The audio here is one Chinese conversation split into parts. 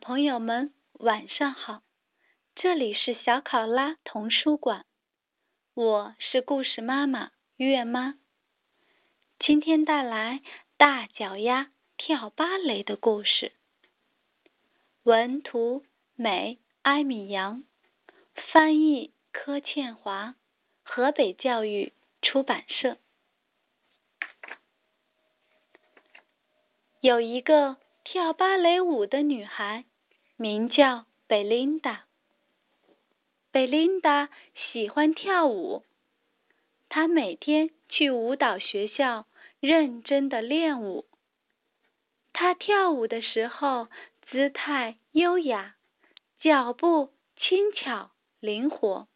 朋友们，晚上好！这里是小考拉童书馆，我是故事妈妈月妈。今天带来大脚丫跳芭蕾的故事。文图美艾米扬，翻译柯倩华，河北教育出版社。有一个跳芭蕾舞的女孩，名叫贝琳达。贝琳达喜欢跳舞，她每天去舞蹈学校认真的练舞。她跳舞的时候，姿态优雅，脚步轻巧灵活。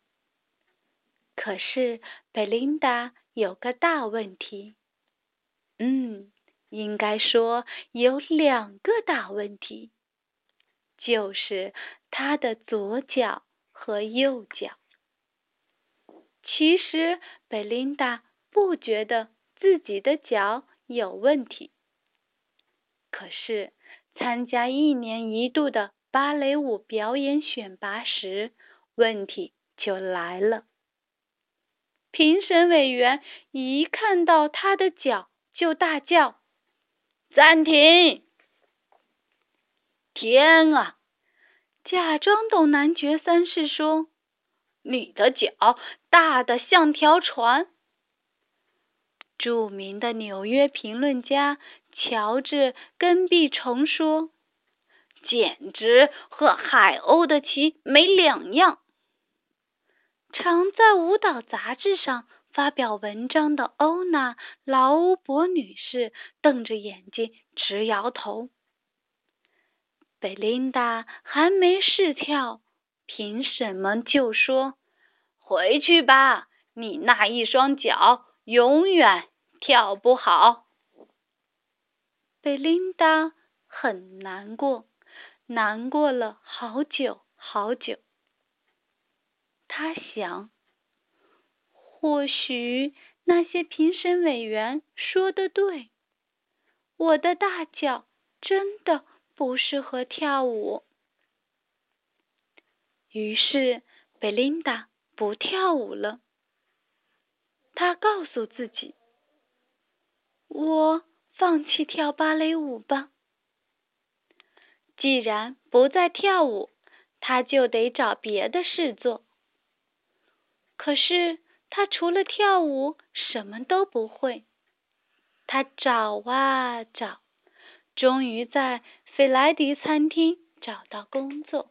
可是贝琳达有个大问题，嗯，应该说有两个大问题，就是他的左脚。和右脚。其实贝琳达不觉得自己的脚有问题，可是参加一年一度的芭蕾舞表演选拔时，问题就来了。评审委员一看到他的脚，就大叫：“暂停！”天啊！假装懂男爵三世说：“你的脚大的像条船。”著名的纽约评论家乔治·根碧虫说：“简直和海鸥的鳍没两样。”常在舞蹈杂志上发表文章的欧娜·劳乌伯女士瞪着眼睛直摇头。贝琳达还没试跳，评审们就说：“回去吧，你那一双脚永远跳不好。”贝琳达很难过，难过了好久好久。他想，或许那些评审委员说的对，我的大脚真的。不适合跳舞，于是贝琳达不跳舞了。她告诉自己：“我放弃跳芭蕾舞吧。既然不再跳舞，她就得找别的事做。可是她除了跳舞什么都不会。她找啊找，终于在。”费莱迪餐厅找到工作，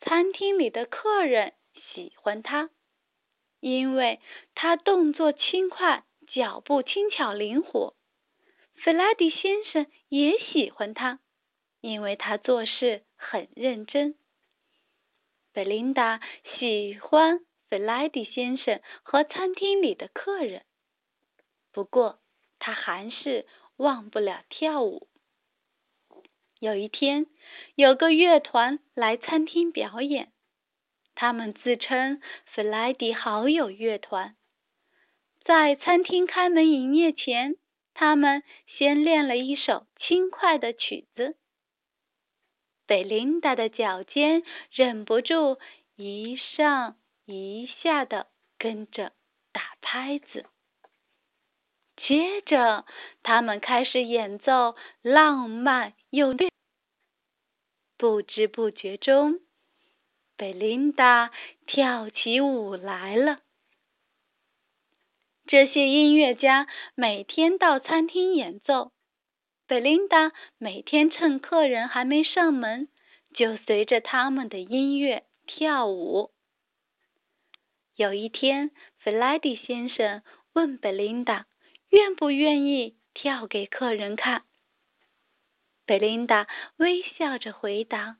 餐厅里的客人喜欢他，因为他动作轻快，脚步轻巧灵活。费莱迪先生也喜欢他，因为他做事很认真。贝琳达喜欢费莱迪先生和餐厅里的客人，不过他还是。忘不了跳舞。有一天，有个乐团来餐厅表演，他们自称弗莱迪好友乐团。在餐厅开门营业前，他们先练了一首轻快的曲子。贝琳达的脚尖忍不住一上一下的跟着打拍子。接着，他们开始演奏浪漫又虐。不知不觉中，贝琳达跳起舞来了。这些音乐家每天到餐厅演奏，贝琳达每天趁客人还没上门，就随着他们的音乐跳舞。有一天，弗莱迪先生问贝琳达。愿不愿意跳给客人看？贝琳达微笑着回答：“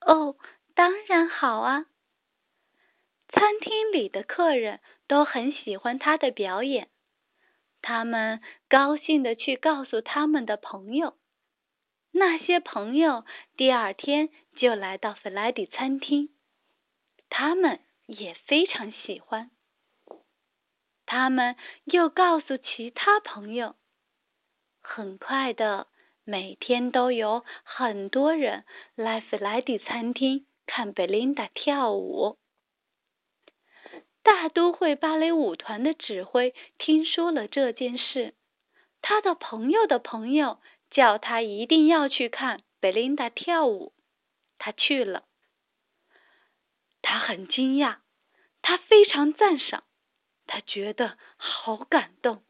哦，当然好啊！”餐厅里的客人都很喜欢他的表演，他们高兴的去告诉他们的朋友。那些朋友第二天就来到弗莱迪餐厅，他们也非常喜欢。他们又告诉其他朋友，很快的，每天都有很多人来弗莱迪餐厅看贝琳达跳舞。大都会芭蕾舞团的指挥听说了这件事，他的朋友的朋友叫他一定要去看贝琳达跳舞。他去了，他很惊讶，他非常赞赏，他觉得好感动。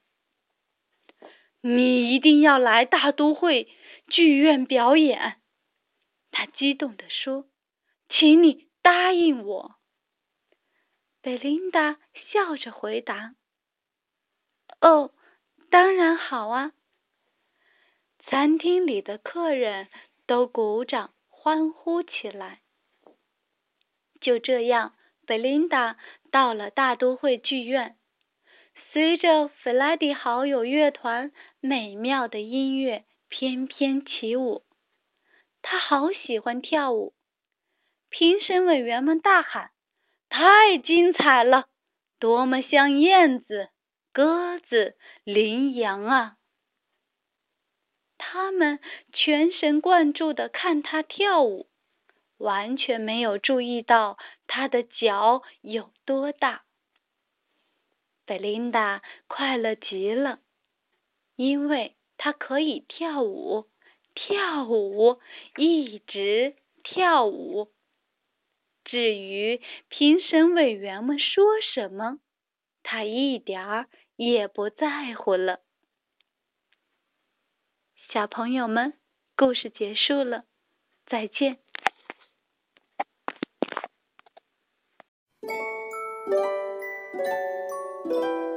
你一定要来大都会剧院表演，他激动地说：“请你答应我。”贝琳达笑着回答：“哦，当然好啊！”餐厅里的客人都鼓掌欢呼起来。就这样，贝琳达到了大都会剧院，随着弗莱迪好友乐团美妙的音乐翩翩起舞。他好喜欢跳舞，评审委员们大喊。太精彩了！多么像燕子、鸽子、羚羊啊！他们全神贯注的看他跳舞，完全没有注意到他的脚有多大。贝琳达快乐极了，因为她可以跳舞，跳舞，一直跳舞。至于评审委员们说什么，他一点儿也不在乎了。小朋友们，故事结束了，再见。Thank you.